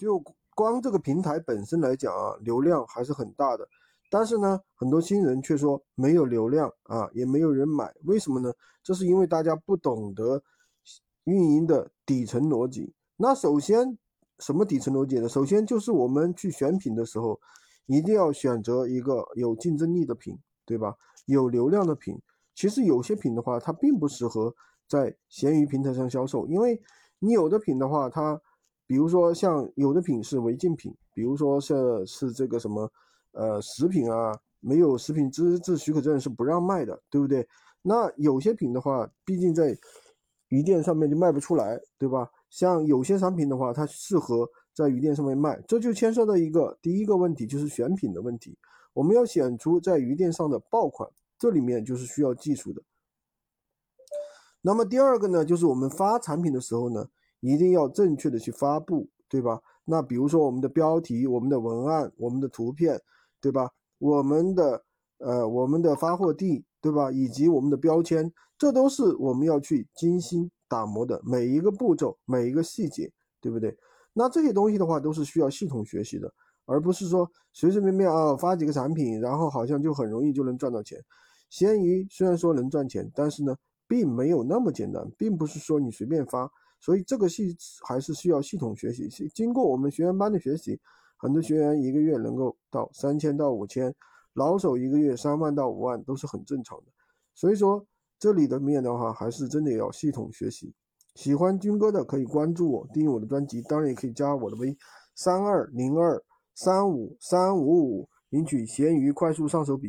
就光这个平台本身来讲啊，流量还是很大的。但是呢，很多新人却说没有流量啊，也没有人买，为什么呢？这是因为大家不懂得运营的底层逻辑。那首先，什么底层逻辑呢？首先就是我们去选品的时候，一定要选择一个有竞争力的品，对吧？有流量的品。其实有些品的话，它并不适合在闲鱼平台上销售，因为你有的品的话，它比如说像有的品是违禁品，比如说是是这个什么。呃，食品啊，没有食品资质许可证是不让卖的，对不对？那有些品的话，毕竟在鱼店上面就卖不出来，对吧？像有些产品的话，它适合在鱼店上面卖，这就牵涉到一个第一个问题，就是选品的问题。我们要选出在鱼店上的爆款，这里面就是需要技术的。那么第二个呢，就是我们发产品的时候呢，一定要正确的去发布，对吧？那比如说我们的标题、我们的文案、我们的图片。对吧？我们的呃，我们的发货地，对吧？以及我们的标签，这都是我们要去精心打磨的每一个步骤、每一个细节，对不对？那这些东西的话，都是需要系统学习的，而不是说随随便便啊发几个产品，然后好像就很容易就能赚到钱。闲鱼虽然说能赚钱，但是呢，并没有那么简单，并不是说你随便发，所以这个系还是需要系统学习。经过我们学员班的学习。很多学员一个月能够到三千到五千，老手一个月三万到五万都是很正常的。所以说这里的面的话，还是真的要系统学习。喜欢军哥的可以关注我，订阅我的专辑，当然也可以加我的微三二零二三五三五五，领取闲鱼快速上手笔。